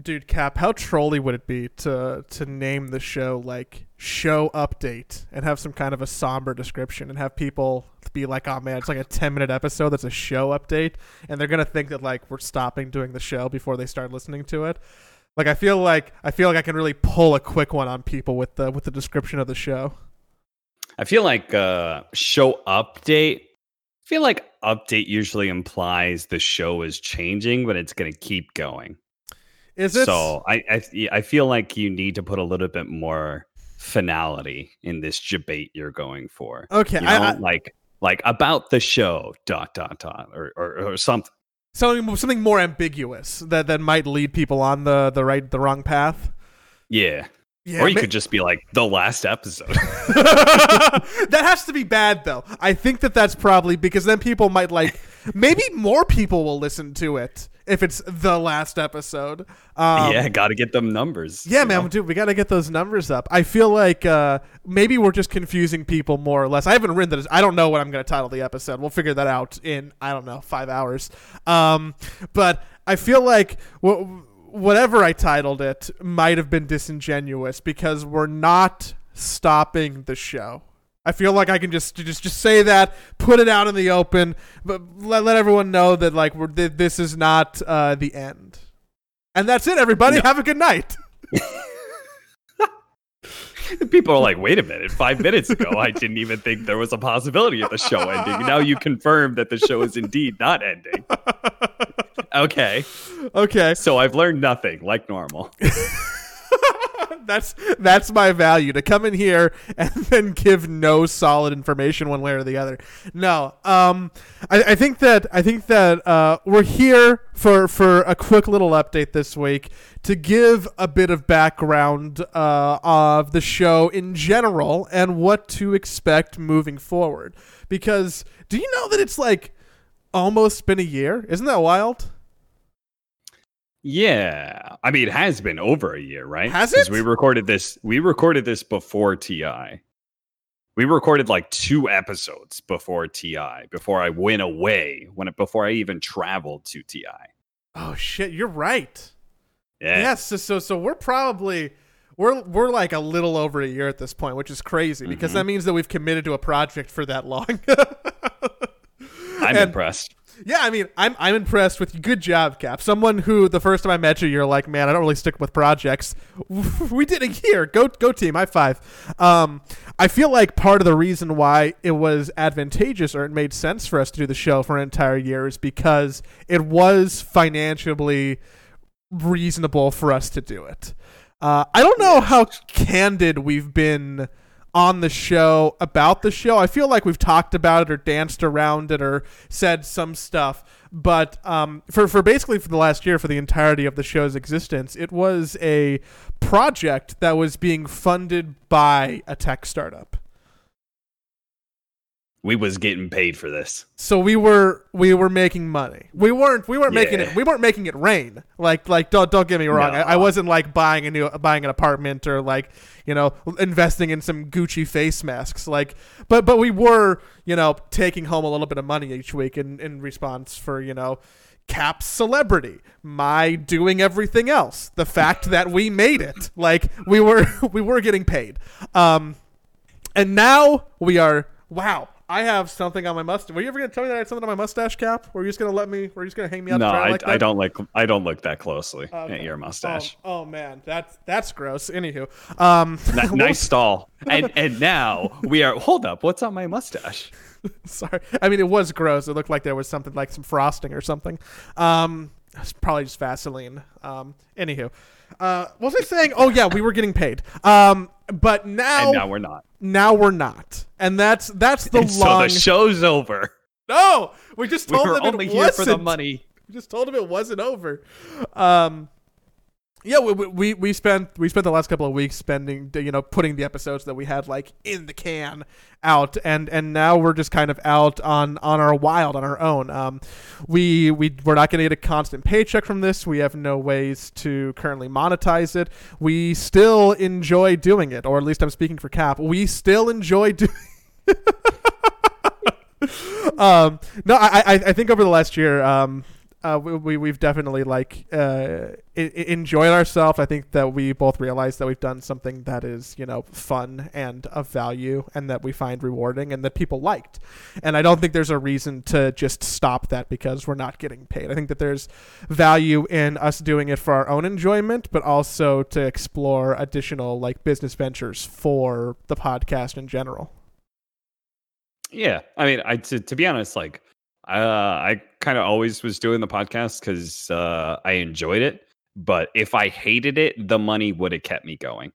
Dude, Cap, how trolly would it be to to name the show like show update and have some kind of a somber description and have people be like, oh man, it's like a 10 minute episode that's a show update. And they're to think that like we're stopping doing the show before they start listening to it. Like I feel like I feel like I can really pull a quick one on people with the with the description of the show. I feel like uh show update. I feel like update usually implies the show is changing, but it's going to keep going. Is it? So I, I I feel like you need to put a little bit more finality in this debate you're going for. Okay, You know, I, I, like like about the show dot dot dot or or, or something. something something more ambiguous that that might lead people on the the right the wrong path. Yeah. Yeah, or you ma- could just be like the last episode. that has to be bad though. I think that that's probably because then people might like maybe more people will listen to it if it's the last episode. Um, yeah, got to get them numbers. Yeah, man, know? dude, we got to get those numbers up. I feel like uh, maybe we're just confusing people more or less. I haven't written that. I don't know what I'm going to title the episode. We'll figure that out in I don't know five hours. Um, but I feel like wh- whatever I titled it might have been disingenuous because we're not stopping the show. I feel like I can just just just say that, put it out in the open, but let, let everyone know that like we're th- this is not uh, the end. And that's it, everybody. No. Have a good night. People are like, wait a minute, five minutes ago, I didn't even think there was a possibility of the show ending. Now you confirm that the show is indeed not ending. Okay. Okay, So I've learned nothing, like normal. that's that's my value to come in here and then give no solid information one way or the other. No, um, I, I think that I think that uh, we're here for for a quick little update this week to give a bit of background uh, of the show in general and what to expect moving forward. Because do you know that it's like almost been a year? Isn't that wild? Yeah. I mean, it has been over a year, right? Has it? We recorded this. We recorded this before TI. We recorded like two episodes before TI, before I went away, when it, before I even traveled to TI. Oh shit, you're right. Yeah. Yes, so, so so we're probably we're we're like a little over a year at this point, which is crazy because Mhm. that means that we've committed to a project for that long. I'm And- impressed. Yeah, I mean, I'm I'm impressed with you. Good job, Cap. Someone who the first time I met you, you're like, man, I don't really stick with projects. We did a year. Go go team. High five. Um, I feel like part of the reason why it was advantageous or it made sense for us to do the show for an entire year is because it was financially reasonable for us to do it. Uh, I don't know how candid we've been on the show about the show. I feel like we've talked about it or danced around it or said some stuff. But um, for, for basically for the last year, for the entirety of the show's existence, it was a project that was being funded by a tech startup. We was getting paid for this. So we were we were making money. We weren't we weren't making it we weren't making it rain. Like like don't don't get me wrong. I, I wasn't like buying a new buying an apartment or like you know investing in some Gucci face masks. Like but but we were you know taking home a little bit of money each week in in response for you know. Cap's celebrity, my doing everything else, the fact that we made it, like we were, we were getting paid, um, and now we are. Wow, I have something on my mustache. Were you ever gonna tell me that I had something on my mustache cap? Were you just gonna let me? Were you just gonna hang me up? No, I, like? I don't like. I don't look that closely Okay. at your mustache. Oh, oh, man, that's that's gross. Anywho, um, what nice stall. And and now we are. Hold up. What's on my mustache? Sorry, I mean it was gross. It looked like there was something like some frosting or something. Um, it's probably just Vaseline. Um, anywho, uh, what was I saying? Oh yeah, we were getting paid. Um, but now And now we're not. now we're not, and that's that's the And so the show's over. no, we just We told were them it only here for the money. We just told him it wasn't over. Um, yeah, we, we we spent we spent the last couple of weeks spending you know putting the episodes that we had like in the can out, and and now we're just kind of out on on our wild on our own. Um, we we we're not going to get a constant paycheck from this. We have no ways to currently monetize it. We still enjoy doing it, or at least I'm speaking for Cap. We still enjoy doing. um, no, I, I I think over the last year, um, uh, we, we have definitely like uh, I- enjoyed ourselves. I think that we both realized that we've done something that is you know fun and of value, and that we find rewarding, and that people liked. And I don't think there's a reason to just stop that because we're not getting paid. I think that there's value in us doing it for our own enjoyment, but also to explore additional like business ventures for the podcast in general. Yeah, I mean, I to, to be honest, like uh, I kind of always was doing the podcast because uh, I enjoyed it. But if I hated it, the money would have kept me going.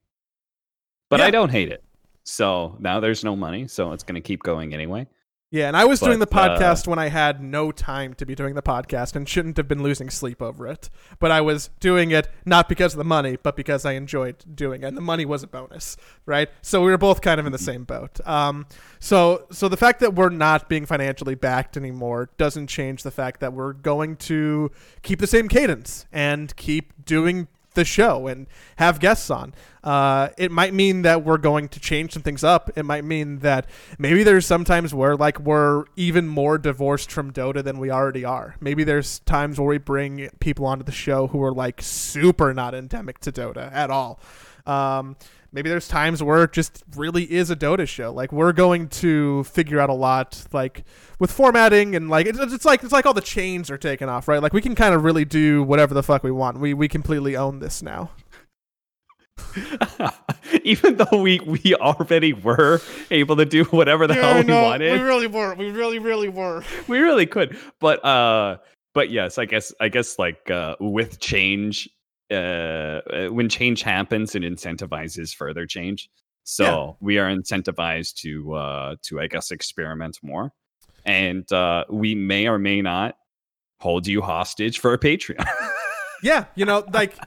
But Yeah. I don't hate it, so now there's no money, so it's going to keep going anyway. Yeah, and I was doing the But, uh, podcast when I had no time to be doing the podcast and shouldn't have been losing sleep over it. But I was doing it not because of the money, but because I enjoyed doing it. And the money was a bonus, right? So we were both kind of in the same boat. Um, so so the fact that we're not being financially backed anymore doesn't change the fact that we're going to keep the same cadence and keep doing the show and have guests on. Uh, it might mean that we're going to change some things up. It might mean that maybe there's sometimes where like we're even more divorced from Dota than we already are. Maybe there's times where we bring people onto the show who are like super not endemic to Dota at all. Um, maybe there's times where it just really is a Dota show. Like we're going to figure out a lot, like with formatting and like it's, it's like it's like all the chains are taken off, right? Like we can kind of really do whatever the fuck we want. We we completely own this now. Even though we we already were able to do whatever the hell we wanted, we really were. We really really were. we really could but uh but yes i guess i guess like uh with change uh uh, when change happens it incentivizes further change. So Yeah. we are incentivized to uh to i guess experiment more. And uh we may or may not hold you hostage for a patreon. Yeah, you know, like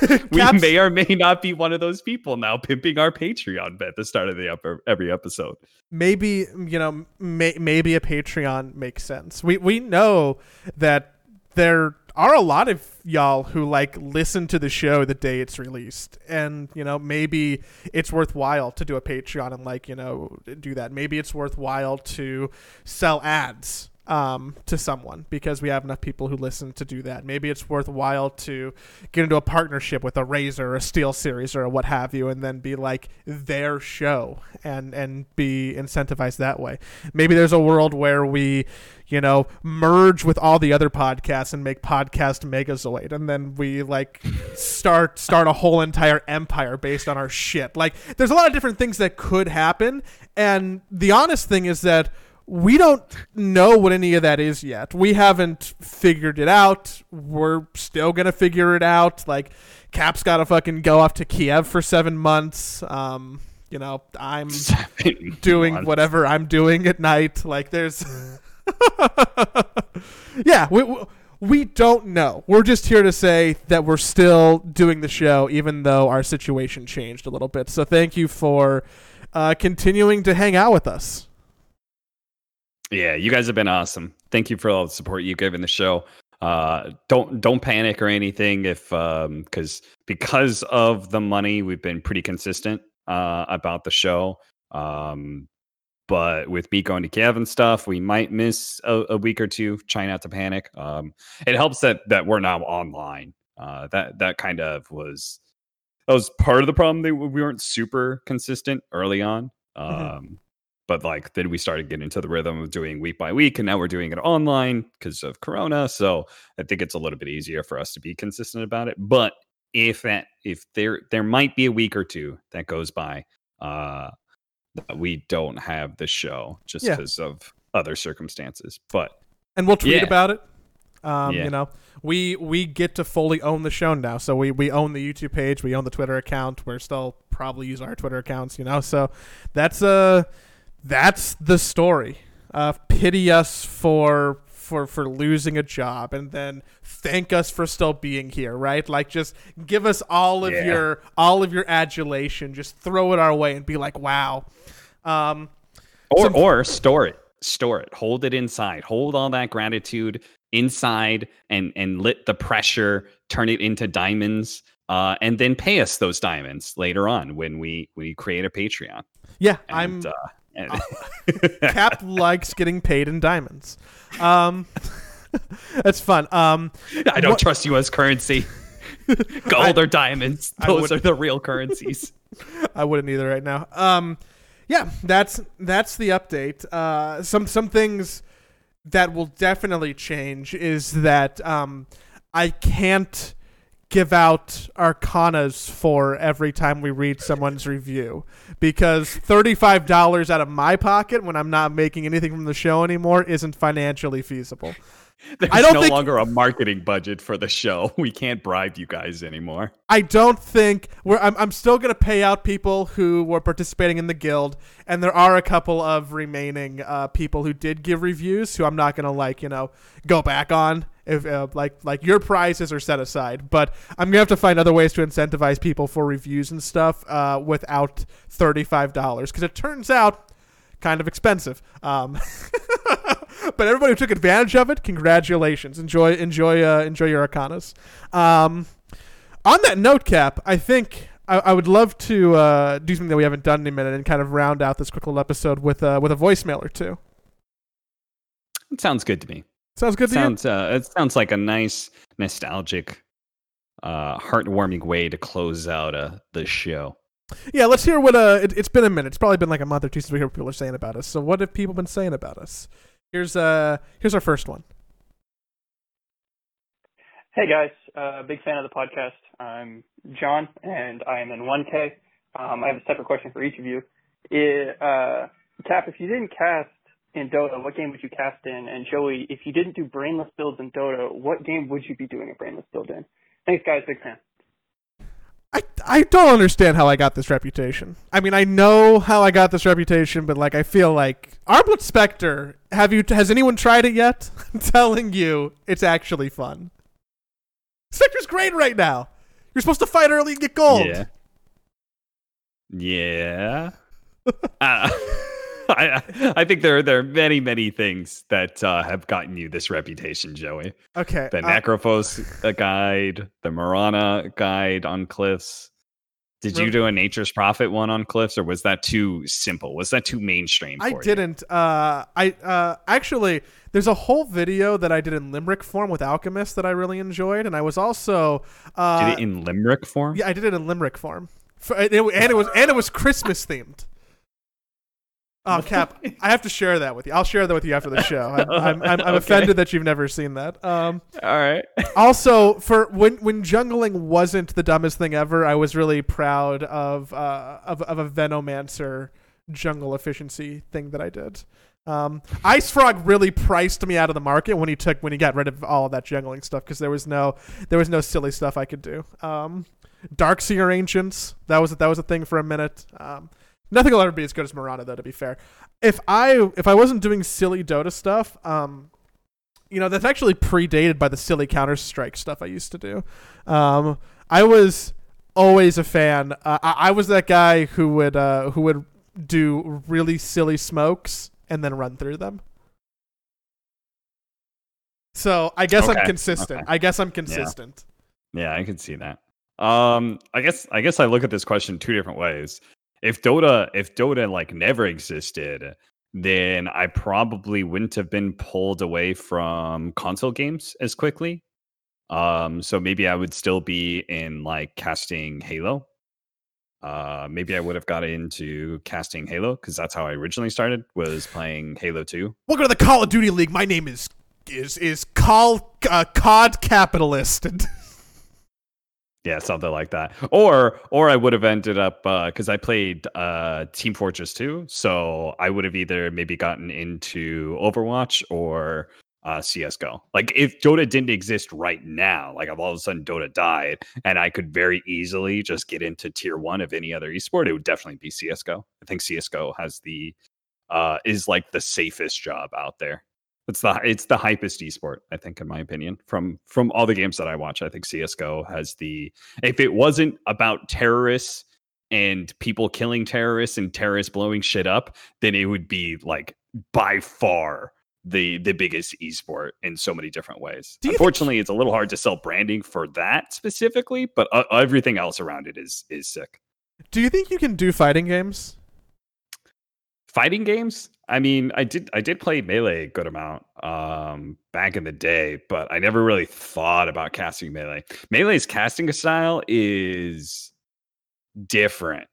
we Caps- may or may not be one of those people now pimping our patreon at the start of the upper, every episode. Maybe you know may, maybe a patreon makes sense. We we know that there are a lot of y'all who like listen to the show the day it's released. And you know maybe it's worthwhile to do a patreon and like you know do that. Maybe it's worthwhile to sell ads um, to someone because we have enough people who listen to do that. Maybe it's worthwhile to get into a partnership with a Razer or a Steel Series or what have you, and then be like their show and and be incentivized that way. Maybe there's a world where we, you know, merge with all the other podcasts and make podcast Megazoid, and then we like start start a whole entire empire based on our shit. Like, there's a lot of different things that could happen, and the honest thing is that we don't know what any of that is yet. We haven't figured it out. We're still gonna figure it out. Like, Cap's got to fucking go off to Kiev for seven months. Um, you know, I'm Seven doing months. whatever I'm doing at night. Like, there's, yeah, we. we we don't know. We're just here to say that we're still doing the show, even though our situation changed a little bit. So thank you for uh, continuing to hang out with us. Yeah, you guys have been awesome. Thank you for all the support you've given the show. Uh, don't don't panic or anything if um because because of the money we've been pretty consistent uh about the show. Um but with me going to Kiev and stuff, we might miss a, a week or two. Try not to panic. Um, it helps that that we're now online. Uh, that that kind of was that was part of the problem. That we weren't super consistent early on. Um, Mhm. But like then we started getting into the rhythm of doing week by week, and now we're doing it online because of Corona. So I think it's a little bit easier for us to be consistent about it. But if that if there there might be a week or two that goes by, uh, that we don't have the show just Yeah. because of other circumstances. But and we'll tweet Yeah. about it. Um, Yeah. You know, we we get to fully own the show now. So we we own the YouTube page, we own the Twitter account. We're still probably use our Twitter accounts. You know, so that's uh that's the story. Uh, pity us for for for losing a job, and then thank us for still being here. Right? Like, just give us all of Yeah. your all of your adulation. Just throw it our way and be like, wow. Um, or Some- or store it store it hold it inside hold all that gratitude inside and and let the pressure turn it into diamonds uh and then pay us those diamonds later on when we we create a patreon yeah, and, I'm uh, Cap likes getting paid in diamonds. Um, That's fun. Um, I don't What- trust you as currency. Gold or diamonds. Those are the real currencies. I wouldn't either right now. Um, yeah, that's that's the update. Uh, some some things that will definitely change is that um, I can't give out arcanas for every time we read someone's review because $35 out of my pocket when I'm not making anything from the show anymore isn't financially feasible. There's I don't no think- longer a marketing budget for the show. We can't bribe you guys anymore. I don't think we're. I'm, I'm still going to pay out people who were participating in the guild, and there are a couple of remaining uh, people who did give reviews who I'm not going to like, you know, go back on. If uh, like like your prizes are set aside, but I'm gonna have to find other ways to incentivize people for reviews and stuff uh, without thirty five dollars because it turns out kind of expensive. Um, but everybody who took advantage of it, congratulations! Enjoy enjoy uh, enjoy your arcanas. Um, on that note, Cap, I think I, I would love to uh, do something that we haven't done in a minute and kind of round out this quick little episode with uh, with a voicemail or two. It sounds good to me. Sounds good to you? uh, it sounds like a nice nostalgic uh heartwarming way to close out uh the show Yeah, let's hear what. Uh, it, it's been a minute. It's probably been like a month or two since we hear what people are saying about us. So, what have people been saying about us? Here's uh, here's our first one. Hey guys, uh, big fan of the podcast. I'm John, and I am in 1K. Um, I have a separate question for each of you. It, uh, Cap, if you didn't cast in Dota, what game would you cast in? And Joey, if you didn't do brainless builds in Dota, what game would you be doing a brainless build in? Thanks, guys. Big fan. I, I don't understand how I got this reputation. I mean, I know how I got this reputation, but like, I feel like Armlet Spectre. Have you? Has anyone tried it yet? I'm telling you, it's actually fun. Spectre's great right now. You're supposed to fight early and get gold. yeah yeah uh, I, I think there there are many many things that uh, have gotten you this reputation joey Okay. the uh, necrophos uh, guide the Mirana guide on cliffs did you do a nature's prophet one on cliffs or was that too simple was that too mainstream I you? didn't. Uh, I uh, actually, there's a whole video that I did in limerick form with Alchemist that I really enjoyed, and I was also uh, did it in limerick form yeah, I did it in limerick form, For, and, it, and it was and it was Christmas themed. Oh, Cap! I have to share that with you. I'll share that with you after the show. I'm, I'm, I'm, I'm Okay. offended that you've never seen that. Um, all right also, for when when jungling wasn't the dumbest thing ever, I was really proud of uh, of of a Venomancer jungle efficiency thing that I did. Um, Ice Frog really priced me out of the market when he took when he got rid of all of that jungling stuff because there was no there was no silly stuff I could do. Um, Darkseer Ancients that was that was a thing for a minute. Um, nothing will ever be as good as Mirana though. To be fair, if I if I wasn't doing silly Dota stuff, um, you know that's actually predated by the silly Counter Strike stuff I used to do. Um, I was always a fan. Uh, I, I was that guy who would uh, who would do really silly smokes and then run through them. So I guess I'm consistent. okay. I guess I'm consistent. Yeah, I can see that. Um, I guess I guess I look at this question two different ways. If Dota, if Dota like never existed, then I probably wouldn't have been pulled away from console games as quickly. Um, so maybe I would still be in like casting Halo. Uh, maybe I would have got into casting Halo because that's how I originally started was playing Halo Two. Welcome to the Call of Duty League. My name is is is Call uh, Cod Capitalist. Yeah, something like that. Or or I would have ended up because I played uh, Team Fortress 2, so I would have either maybe gotten into Overwatch or uh, CS:GO. Like if Dota didn't exist right now, like if all of a sudden Dota died, and I could very easily just get into Tier One of any other esport, it would definitely be CS:GO. I think CS:GO has the uh, is like the safest job out there. It's the it's the hypest esport, I think, in my opinion. From from all the games that I watch, I think CS:GO has the. If it wasn't about terrorists and people killing terrorists and terrorists blowing shit up, then it would be like by far the the biggest esport in so many different ways. You think- Unfortunately, it's a little hard to sell branding for that specifically, but uh, everything else around it is is sick. do you think you can do fighting games? Fighting games. I mean, I did I did play melee a good amount um, back in the day, but I never really thought about casting melee. Melee's casting style is different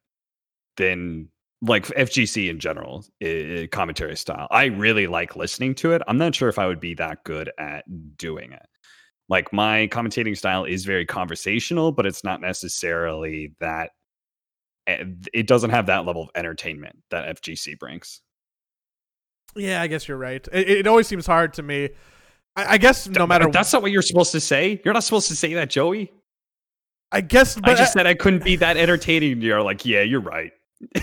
than like FGC in general i- commentary style. I really like listening to it. I'm not sure if I would be that good at doing it. Like my commentating style is very conversational, but it's not necessarily that Eh, it doesn't have that level of entertainment that FGC brings. Yeah, I guess you're right. It, it always seems hard to me. I, I guess no matter. That's not what you're supposed to say. You're not supposed to say that, Joey. I guess, I just said I couldn't be that entertaining. You're like, yeah, you're right.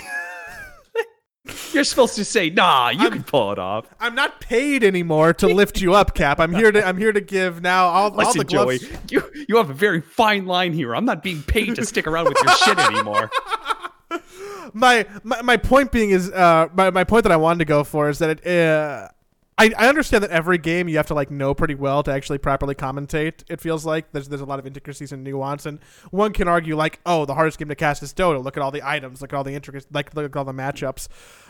you're supposed to say, nah, you I'm- can pull it off. I'm not paid anymore to lift you up, Cap. I'm here to. I'm here to give now all, all the gloves. Joey, you you have a very fine line here. I'm not being paid to stick around with your shit anymore. my, my my point being is uh my, my point that I wanted to go for is that it uh I, I understand that every game you have to like know pretty well to actually properly commentate. It feels like there's there's a lot of intricacies and nuance, and one can argue like, oh, the hardest game to cast is Dota. Look at all the items, look at all the intricacies, like look at all the matchups.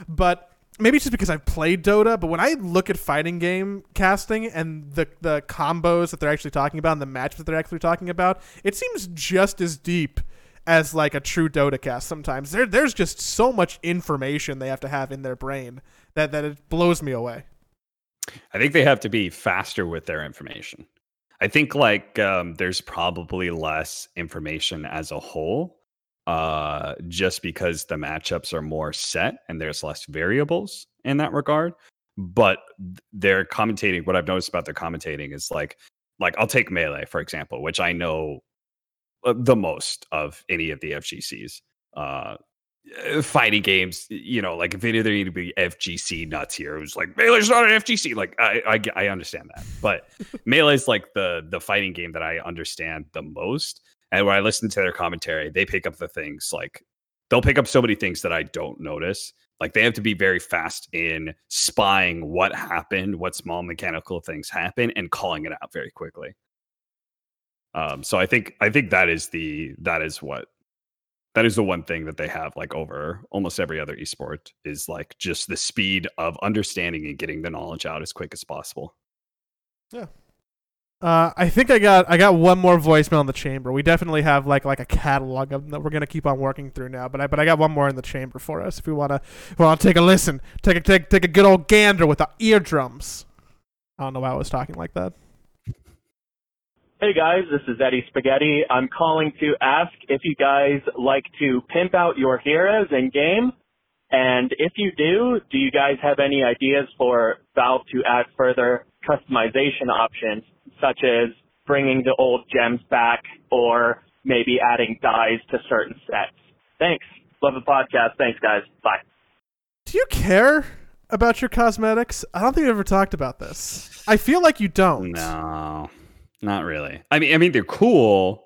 But maybe it's just because I've played Dota. But when I look at fighting game casting and the the combos that they're actually talking about and the matches that they're actually talking about, it seems just as deep as like a true Dota cast sometimes. There there's just so much information they have to have in their brain that, that it blows me away. I think they have to be faster with their information. I think like um, there's probably less information as a whole, uh, just because the matchups are more set and there's less variables in that regard. But th- their commentating, what I've noticed about their commentating is like, like I'll take melee for example, which I know uh, the most of any of the FGCs. Uh, fighting games, you know, like if they either need to be FGC nuts here, it was like Melee's not an FGC. Like I, I, I understand that, but Melee's like the the fighting game that I understand the most. And when I listen to their commentary, they pick up the things like they'll pick up so many things that I don't notice. Like they have to be very fast in spying what happened, what small mechanical things happen, and calling it out very quickly. Um, so I think I think that is the that is what that is the one thing that they have like over almost every other esport is like just the speed of understanding and getting the knowledge out as quick as possible. Yeah. Uh, I think I got I got one more voicemail in the chamber. We definitely have like like a catalog of them that we're gonna keep on working through now. But I but I got one more in the chamber for us if we wanna if we wanna take a listen, take a take take a good old gander with the eardrums. I don't know why I was talking like that. Hey guys, this is Eddie Spaghetti. I'm calling to ask if you guys like to pimp out your heroes in game. And if you do, do you guys have any ideas for Valve to add further customization options, such as bringing the old gems back or maybe adding dyes to certain sets? Thanks. Love the podcast. Thanks guys. Bye. Do you care about your cosmetics? I don't think we ever talked about this. I feel like you don't. No, not really. I mean, I mean they're cool,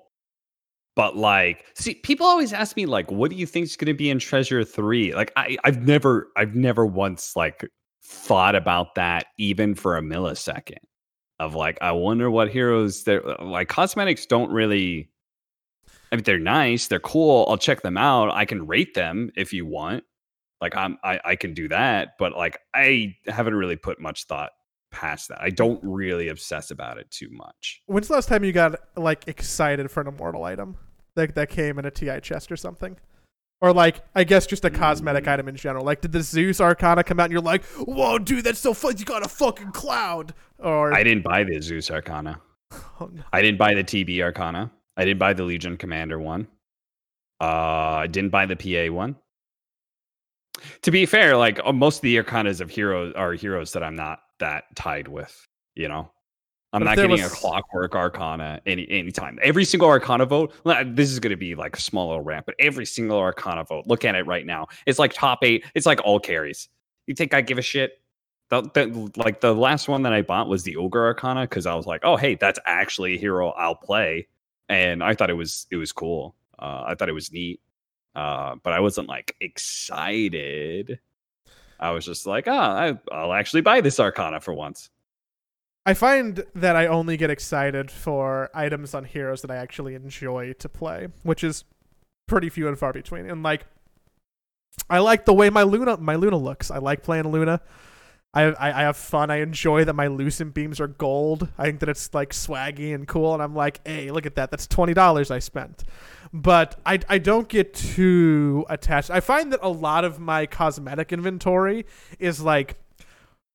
but like, see, people always ask me like, "What do you think is going to be in Treasure 3? Like, I, I've never, I've never once like thought about that even for a millisecond. Of like, I wonder what heroes they're like. Cosmetics don't really. I mean, they're nice, they're cool. I'll check them out. I can rate them if you want. Like, I'm, I, I can do that, but like, I haven't really put much thought past that. I don't really obsess about it too much. When's the last time you got like excited for an immortal item that that came in a TI chest or something? Or like I guess just a cosmetic item in general. Like did the Zeus Arcana come out and you're like, "Whoa, dude, that's so fun! You got a fucking cloud." Or I didn't buy the Zeus Arcana. Oh, no. I didn't buy the TB Arcana. I didn't buy the Legion Commander one. Uh, I didn't buy the PA one. To be fair, like uh, most of the Arcanas of heroes are heroes that I'm not that tied with. You know, I'm But not getting was- a Clockwork Arcana any anytime. Every single Arcana vote. This is going to be like a small little rant, but every single Arcana vote. Look at it right now. It's like top eight. It's like all carries. You think I give a shit? The, the, like the last one that I bought was the Ogre Arcana because I was like, oh hey, that's actually a hero I'll play, and I thought it was it was cool. Uh, I thought it was neat, uh, but I wasn't like excited. I was just like, ah, I, I'll actually buy this Arcana for once. I find that I only get excited for items on heroes that I actually enjoy to play, which is pretty few and far between. And like I like the way my Luna my Luna looks. I like playing Luna. I, I, have fun. I enjoy that my lucent beams are gold. I think that it's like swaggy and cool. And I'm like, hey, look at that. That's twenty dollars I spent. But I, I don't get too attached. I find that a lot of my cosmetic inventory is like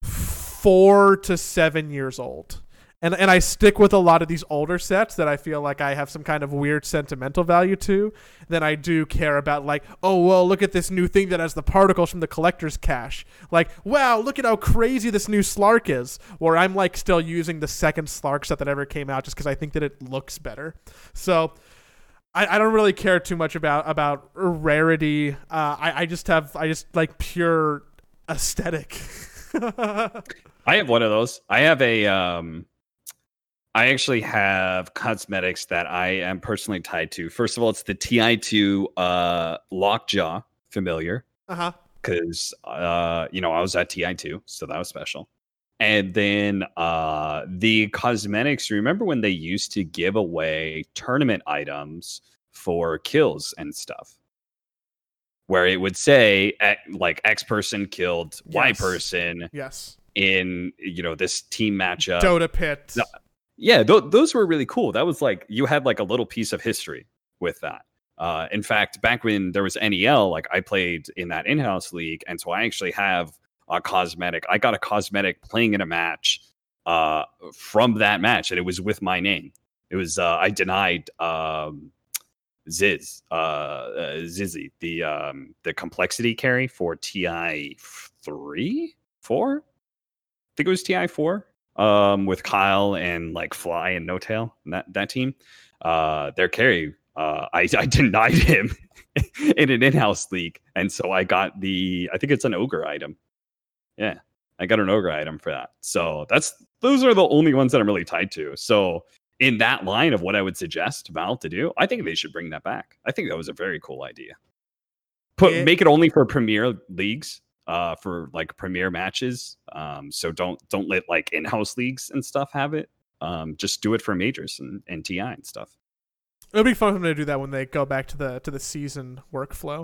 four to seven years old and and I stick with a lot of these older sets that I feel like I have some kind of weird sentimental value to than I do care about like oh well look at this new thing that has the particles from the collector's cache like wow look at how crazy this new Slark is or I'm like still using the second Slark set that ever came out just because I think that it looks better so I, I don't really care too much about about rarity uh, I I just have I just like pure aesthetic. I have one of those. I have a um I actually have cosmetics that I am personally tied to. First of all, it's the TI2 uh, Lockjaw familiar. Uh-huh. Because uh, you know, I was at TI2, so that was special. And then uh the cosmetics, remember when they used to give away tournament items for kills and stuff? Where it would say like X person killed Y Yes. person Yes. in you know this team matchup. Dota pit. Yeah, th- those were really cool. That was like you had like a little piece of history with that. Uh, in fact, back when there was NEL, like I played in that in-house league, and so I actually have a cosmetic. I got a cosmetic playing in a match uh, from that match, and it was with my name. It was uh, I denied um, Ziz uh, uh, Zizzy the um, the complexity carry for TI three four. I think it was TI four um, with Kyle and like Fly and No Tail and that that team. Uh, their carry, uh, I I denied him in an in-house league, and so I got the I think it's an ogre item. Yeah, I got an ogre item for that. So that's those are the only ones that I'm really tied to. So in that line of what I would suggest Valve to do, I think they should bring that back. I think that was a very cool idea. Put It- make it only for premier leagues uh for like premier matches um so don't don't let like in-house leagues and stuff have it um just do it for majors and, and ti and stuff It'll be fun for them to do that when they go back to the to the season workflow.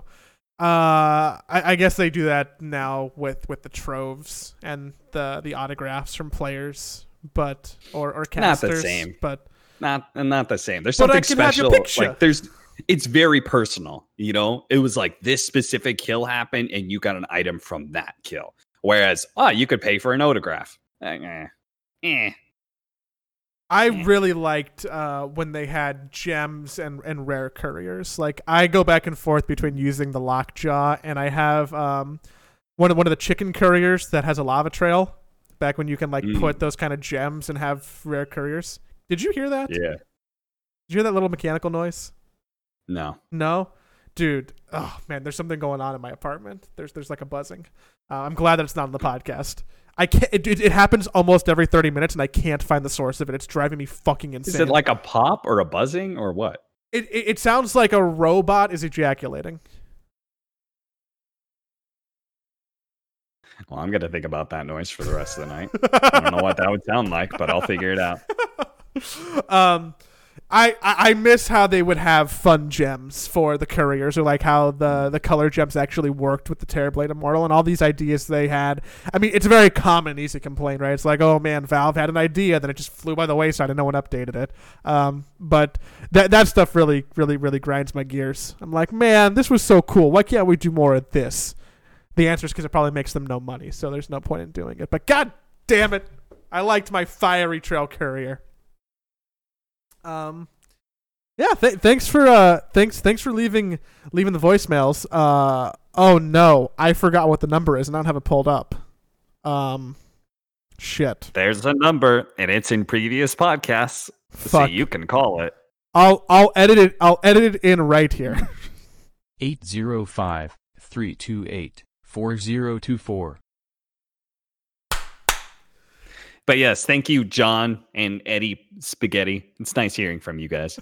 Uh, I, I guess they do that now with with the troves and the the autographs from players, but or or casters, Not the same. but not and not the same there's something can have your special like there's it's very personal you know it was like this specific kill happened and you got an item from that kill whereas ah you could pay for an autograph eh, eh, eh. I really liked uh, when they had gems and, and rare couriers. Like I go back and forth between using the lockjaw and I have um, one of one of the chicken couriers that has a lava trail. Back when you can like Mm. put those kind of gems and have rare couriers. Did you hear that? yeah Did you hear that little mechanical noise? No No, dude. Oh man, there's something going on in my apartment. There's there's like a buzzing. Uh, I'm glad that it's not on the podcast. I can't. It, it, it happens almost every 30 minutes, and I can't find the source of it. It's driving me fucking insane. is it like a pop or a buzzing or what It, it, it sounds like a robot is ejaculating. well i'm gonna think about that noise for the rest of the night i don't know what that would sound like but i'll figure it out um, I, I miss how they would have fun gems for the couriers, or like how the the color gems actually worked with the Terrorblade Immortal, and all these ideas they had. I mean, it's a very common easy complaint, right? It's like, oh man, Valve had an idea, then it just flew by the wayside, and no one updated it. Um, but that that stuff really, really, really grinds my gears. I'm like, man, this was so cool. Why can't we do more of this? The answer is because it probably makes them no money, so there's no point in doing it. But god damn it, I liked my fiery trail courier. Um, yeah. Th- thanks for uh, thanks thanks for leaving leaving the voicemails. Uh, oh no, I forgot what the number is, and I don't have it pulled up. Um, shit. there's a number and it's in previous podcasts so Fuck. you can call it I'll I'll edit it. I'll edit it in right here. 805 328 4024. But yes, thank you, John and Eddie Spaghetti. It's nice hearing from you guys.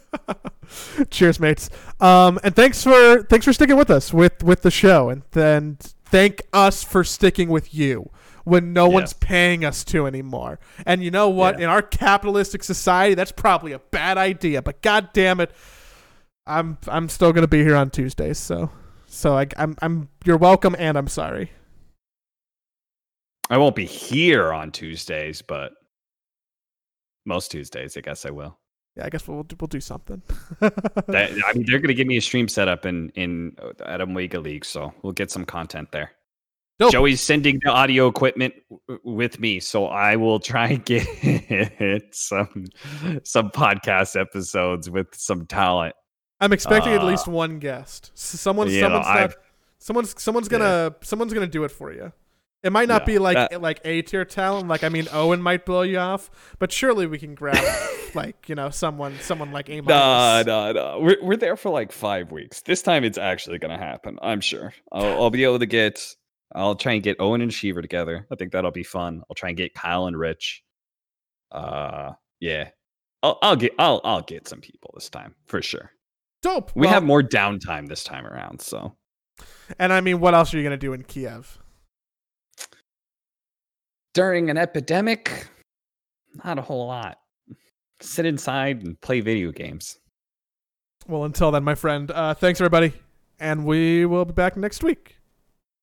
Cheers, mates. Um, and thanks for thanks for sticking with us with with the show, and then thank us for sticking with you when no one's paying us to anymore. And you know what? Yeah. In our capitalistic society, that's probably a bad idea. But god damn it, I'm I'm still gonna be here on Tuesdays. So So I, I'm I'm you're welcome and I'm sorry. I won't be here on Tuesdays, but most Tuesdays, I guess I will. Yeah, I guess we'll we'll do something. That, I mean, they're gonna give me a stream setup in in uh, at Omega League, so we'll get some content there. Dope. Joey's sending the audio equipment w- with me, so I will try and get some some podcast episodes with some talent. I'm expecting at Uh, least one guest. Someone, you know, someone's not, someone's, someone's gonna, someone's gonna do it for you. It might not Yeah, be like that- like A tier talent. Like I mean, Owen might blow you off, but surely we can grab like you know someone, someone like A Nah, nah, nah. We're we're there for like five weeks. This time it's actually gonna happen. I'm sure. I'll, I'll be able to get. I'll try and get Owen and Sheever together. I think that'll be fun. I'll try and get Kyle and Rich. Uh, yeah. I'll, I'll get. I'll I'll get some people this time for sure. Dope. We Well, have more downtime this time around, so and I mean, what else are you gonna do in Kiev? During an epidemic, not a whole lot. Sit inside and play video games. Well, until then, my friend. Uh, thanks everybody, and we will be back next week.